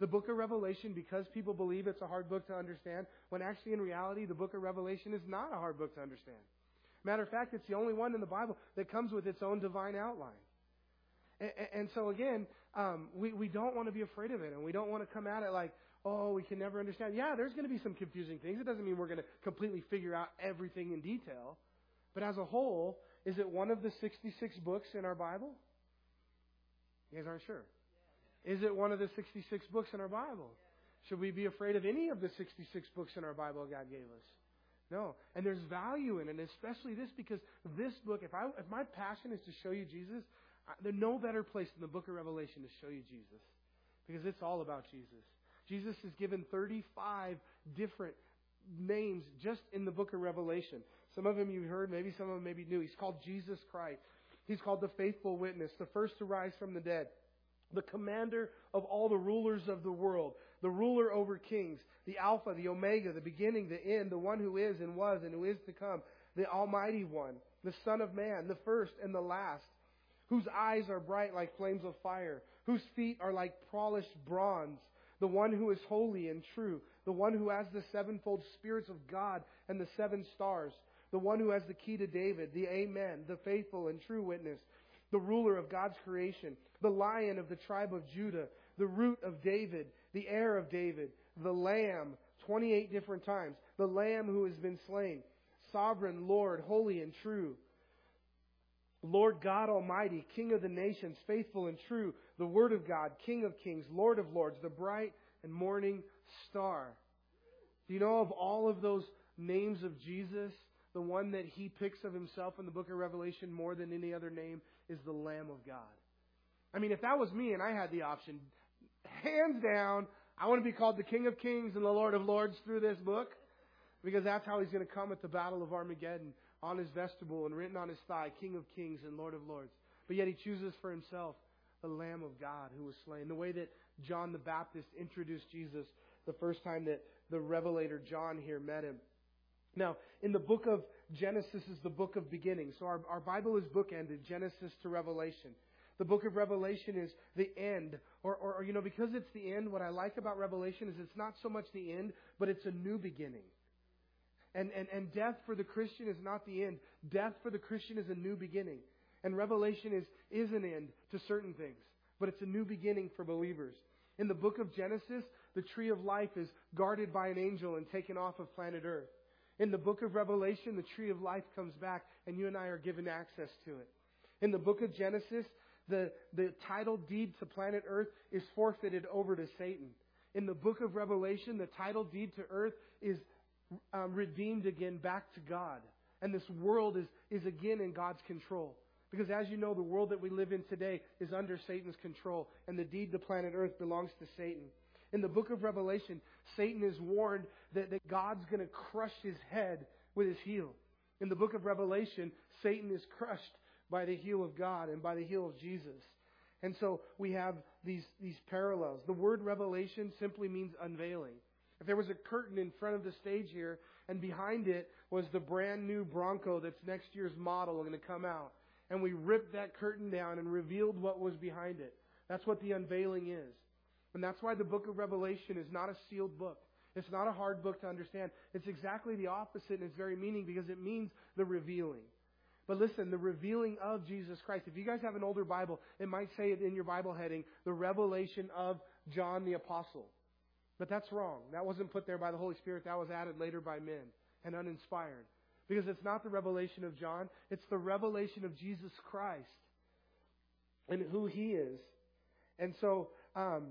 The book of Revelation, because people believe it's a hard book to understand, when actually in reality, the book of Revelation is not a hard book to understand. Matter of fact, it's the only one in the Bible that comes with its own divine outline. And, and so again, um, we, we don't want to be afraid of it, and we don't want to come at it like, oh, we can never understand. Yeah, there's going to be some confusing things. It doesn't mean we're going to completely figure out everything in detail. But as a whole, is it one of the 66 books in our Bible? You guys aren't sure. Is it one of the 66 books in our Bible? Should we be afraid of any of the 66 books in our Bible God gave us? No. And there's value in it, especially this because this book, if I if my passion is to show you Jesus, there's no better place than the book of Revelation to show you Jesus. Because it's all about Jesus. Jesus is given 35 different names just in the book of Revelation. Some of them you've heard, maybe some of them maybe new. He's called Jesus Christ. He's called the faithful witness, the first to rise from the dead, the commander of all the rulers of the world, the ruler over kings, the Alpha, the Omega, the beginning, the end, the one who is and was and who is to come, the Almighty One, the Son of Man, the first and the last, whose eyes are bright like flames of fire, whose feet are like polished bronze, the one who is holy and true, the one who has the sevenfold spirits of God and the seven stars, the one who has the key to David, the Amen, the faithful and true witness, the ruler of God's creation, the lion of the tribe of Judah, the root of David, the heir of David, the lamb, 28 different times, the lamb who has been slain, sovereign Lord, holy and true. Lord God Almighty, King of the nations, faithful and true, the Word of God, King of kings, Lord of lords, the bright and morning star. Do you know of all of those names of Jesus, the one that he picks of himself in the book of Revelation more than any other name is the Lamb of God? I mean, if that was me and I had the option, hands down, I want to be called the King of Kings and the Lord of Lords through this book because that's how he's going to come at the Battle of Armageddon on his vesture and written on his thigh, King of Kings and Lord of Lords. But yet he chooses for himself the Lamb of God who was slain. The way that John the Baptist introduced Jesus the first time that the revelator John here met him. Now, in the book of Genesis is the book of beginnings. So our, our Bible is bookended, Genesis to Revelation. The book of Revelation is the end. Or, or, or, you know, because it's the end, what I like about Revelation is it's not so much the end, but it's a new beginning. And, and, and death for the Christian is not the end. Death for the Christian is a new beginning. And Revelation is, is an end to certain things, but it's a new beginning for believers. In the book of Genesis, the tree of life is guarded by an angel and taken off of planet Earth. In the book of Revelation, the tree of life comes back and you and I are given access to it. In the book of Genesis, the, the title deed to planet Earth is forfeited over to Satan. In the book of Revelation, the title deed to earth is um, redeemed again back to God. And this world is, is again in God's control. Because as you know, the world that we live in today is under Satan's control, and the deed to planet Earth belongs to Satan. In the book of Revelation, Satan is warned that, that God's going to crush his head with his heel. In the book of Revelation, Satan is crushed by the heel of God and by the heel of Jesus. And so we have these, these parallels. The word revelation simply means unveiling. If there was a curtain in front of the stage here, and behind it was the brand new Bronco that's next year's model going to come out, and we ripped that curtain down and revealed what was behind it. That's what the unveiling is. And that's why the book of Revelation is not a sealed book. It's not a hard book to understand. It's exactly the opposite in its very meaning because it means the revealing. But listen, the revealing of Jesus Christ. If you guys have an older Bible, it might say it in your Bible heading, the revelation of John the Apostle. But that's wrong. That wasn't put there by the Holy Spirit. That was added later by men and uninspired. Because it's not the revelation of John, it's the revelation of Jesus Christ and who he is. And so, um,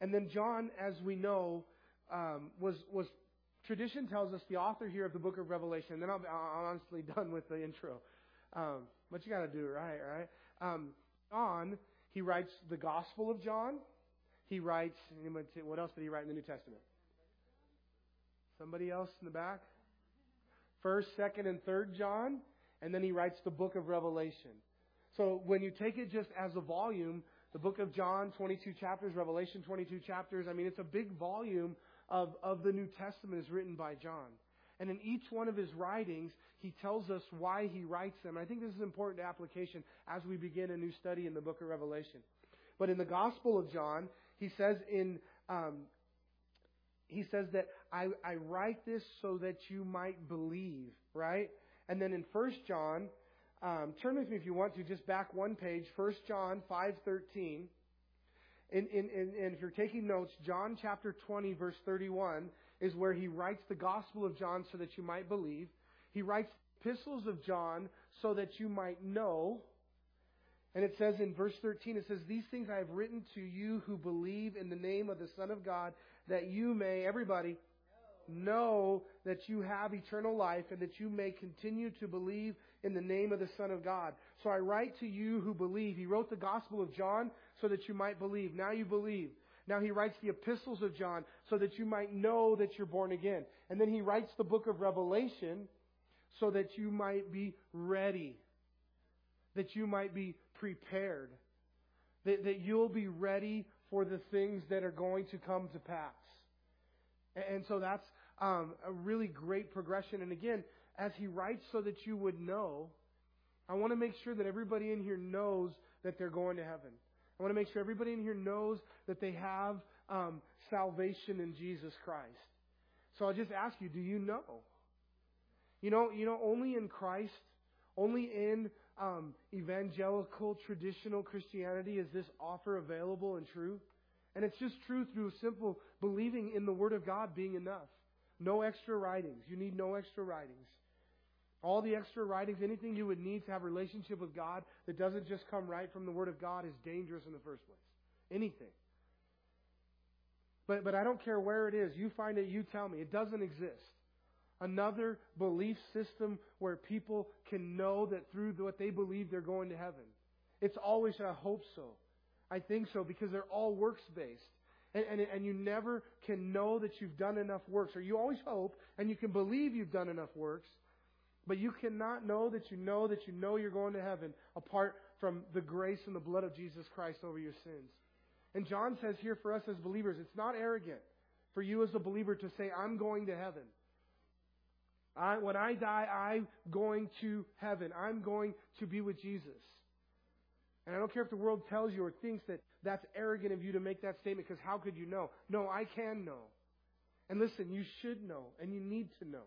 and then John, as we know, um, was was tradition tells us the author here of the book of Revelation. And then I'll be honestly [laughs] done with the intro. Um, but you got to do it right, right? Um, John, he writes the Gospel of John. He writes, what else did he write in the New Testament? Somebody else in the back? First, second, and third John. And then he writes the book of Revelation. So when you take it just as a volume, the book of John, 22 chapters, Revelation, 22 chapters, I mean, it's a big volume of, of the New Testament is written by John. And in each one of his writings, he tells us why he writes them. I think this is important application as we begin a new study in the book of Revelation. But in the Gospel of John, he says in um, he says that I, I write this so that you might believe, right? And then in First John, um, turn with me if you want to, just back one page, 1 John 5.13. And, and, and, and if you're taking notes, John chapter 20, verse 31 is where he writes the Gospel of John so that you might believe. He writes epistles of John so that you might know. And it says in verse 13, it says, These things I have written to you who believe in the name of the Son of God, that you may, everybody, know that you have eternal life and that you may continue to believe in the name of the Son of God. So I write to you who believe. He wrote the Gospel of John so that you might believe. Now you believe. Now he writes the epistles of John so that you might know that you're born again. And then he writes the book of Revelation so that you might be ready. That you might be prepared. That, that you'll be ready for the things that are going to come to pass. And so that's um, a really great progression. And again, as he writes so that you would know, I want to make sure that everybody in here knows that they're going to heaven. I want to make sure everybody in here knows that they have um, salvation in Jesus Christ. So I'll just ask you, do you know? You know, you know, only in Christ, only in um, evangelical traditional Christianity is this offer available and true. And it's just true through simple believing in the Word of God being enough. No extra writings. You need no extra writings. All the extra writings, anything you would need to have a relationship with God that doesn't just come right from the Word of God is dangerous in the first place. Anything. But, but I don't care where it is. You find it, you tell me. It doesn't exist. Another belief system where people can know that through what they believe they're going to heaven. It's always, I hope so. I think so because they're all works based. And, and, and you never can know that you've done enough works, or you always hope and you can believe you've done enough works, but you cannot know that you know that you know you're going to heaven apart from the grace and the blood of Jesus Christ over your sins. And John says here for us as believers, it's not arrogant for you as a believer to say, I'm going to heaven. I, when I die, I'm going to heaven. I'm going to be with Jesus. And I don't care if the world tells you or thinks that that's arrogant of you to make that statement because how could you know? No, I can know. And listen, you should know and you need to know.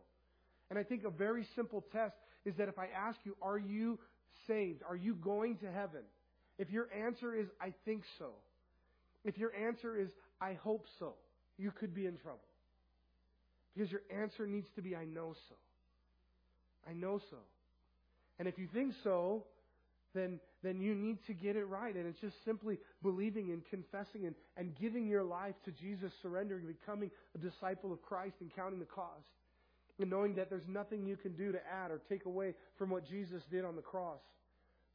And I think a very simple test is that if I ask you, are you saved? Are you going to heaven? If your answer is, I think so. If your answer is, I hope so, you could be in trouble. Because your answer needs to be, I know so. I know so. And if you think so, then, then you need to get it right. And it's just simply believing and confessing and, and giving your life to Jesus, surrendering, becoming a disciple of Christ and counting the cost. And knowing that there's nothing you can do to add or take away from what Jesus did on the cross.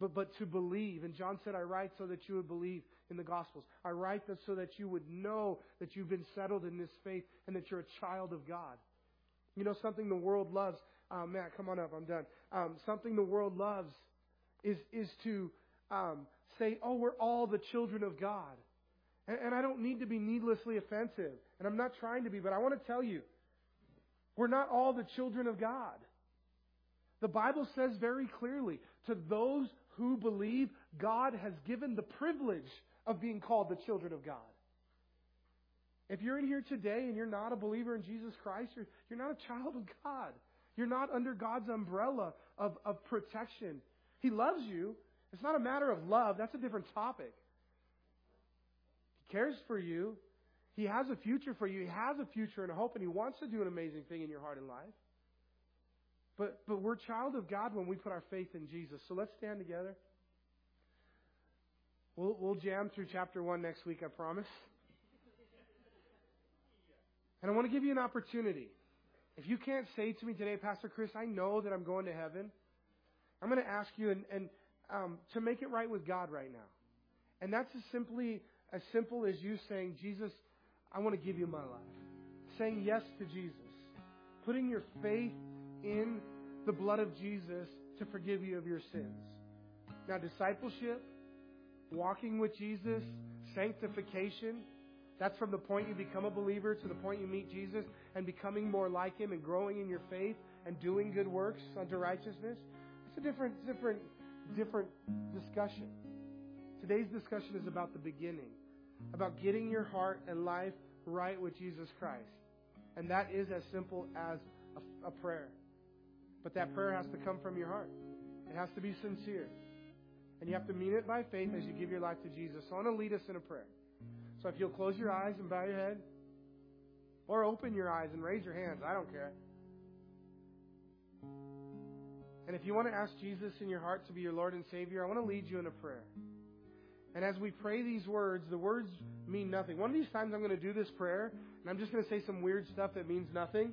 But, but to believe. And John said, I write so that you would believe in the Gospels. I write this so that you would know that you've been settled in this faith and that you're a child of God. You know, something the world loves. Uh, Matt, come on up. I'm done. Um, something the world loves is, is to um, say, oh, we're all the children of God. And, and I don't need to be needlessly offensive. And I'm not trying to be, but I want to tell you, we're not all the children of God. The Bible says very clearly, to those who believe, God has given the privilege of being called the children of God. If you're in here today and you're not a believer in Jesus Christ, you're, you're not a child of God. You're not under God's umbrella of, of protection he loves you. It's not a matter of love. That's a different topic. He cares for you. He has a future for you. He has a future and a hope, and He wants to do an amazing thing in your heart and life. But, but we're child of God when we put our faith in Jesus. So let's stand together. We'll, we'll jam through chapter 1 next week, I promise. And I want to give you an opportunity. If you can't say to me today, Pastor Chris, I know that I'm going to heaven. I'm going to ask you and, and um, to make it right with God right now. And that's as simply as simple as you saying, Jesus, I want to give you my life. Saying yes to Jesus. Putting your faith in the blood of Jesus to forgive you of your sins. Now, discipleship, walking with Jesus, sanctification, that's from the point you become a believer to the point you meet Jesus and becoming more like Him and growing in your faith and doing good works unto righteousness. It's a different, different, different discussion. Today's discussion is about the beginning, about getting your heart and life right with Jesus Christ. And that is as simple as a, a prayer. But that prayer has to come from your heart. It has to be sincere. And you have to mean it by faith as you give your life to Jesus. So I want to lead us in a prayer. So if you'll close your eyes and bow your head, or open your eyes and raise your hands, I don't care. And if you want to ask Jesus in your heart to be your Lord and Savior, I want to lead you in a prayer. And as we pray these words, the words mean nothing. One of these times I'm going to do this prayer, and I'm just going to say some weird stuff that means nothing.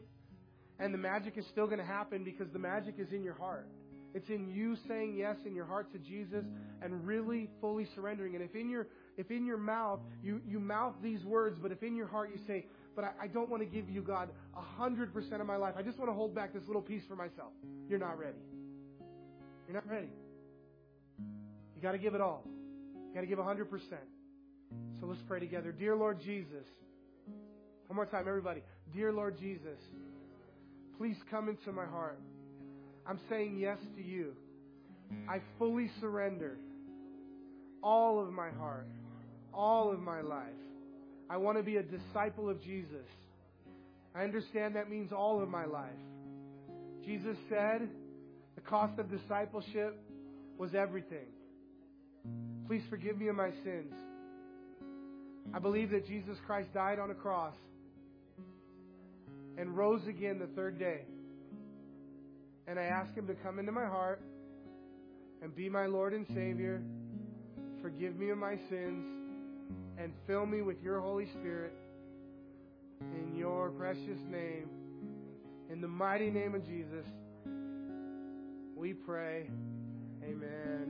And the magic is still going to happen because the magic is in your heart. It's in you saying yes in your heart to Jesus and really fully surrendering. And if in your if in your mouth you, you mouth these words, but if in your heart you say, But I, I don't want to give you, God, a hundred percent of my life. I just want to hold back this little piece for myself. You're not ready. You're not ready. You gotta give it all. You gotta give a hundred percent. So let's pray together. Dear Lord Jesus. One more time, everybody. Dear Lord Jesus, please come into my heart. I'm saying yes to you. I fully surrender all of my heart, all of my life. I want to be a disciple of Jesus. I understand that means all of my life. Jesus said the cost of discipleship was everything. Please forgive me of my sins. I believe that Jesus Christ died on a cross and rose again the third day and I ask Him to come into my heart and be my Lord and Savior, forgive me of my sins, and fill me with your Holy Spirit in your precious name. In the mighty name of Jesus, we pray. Amen.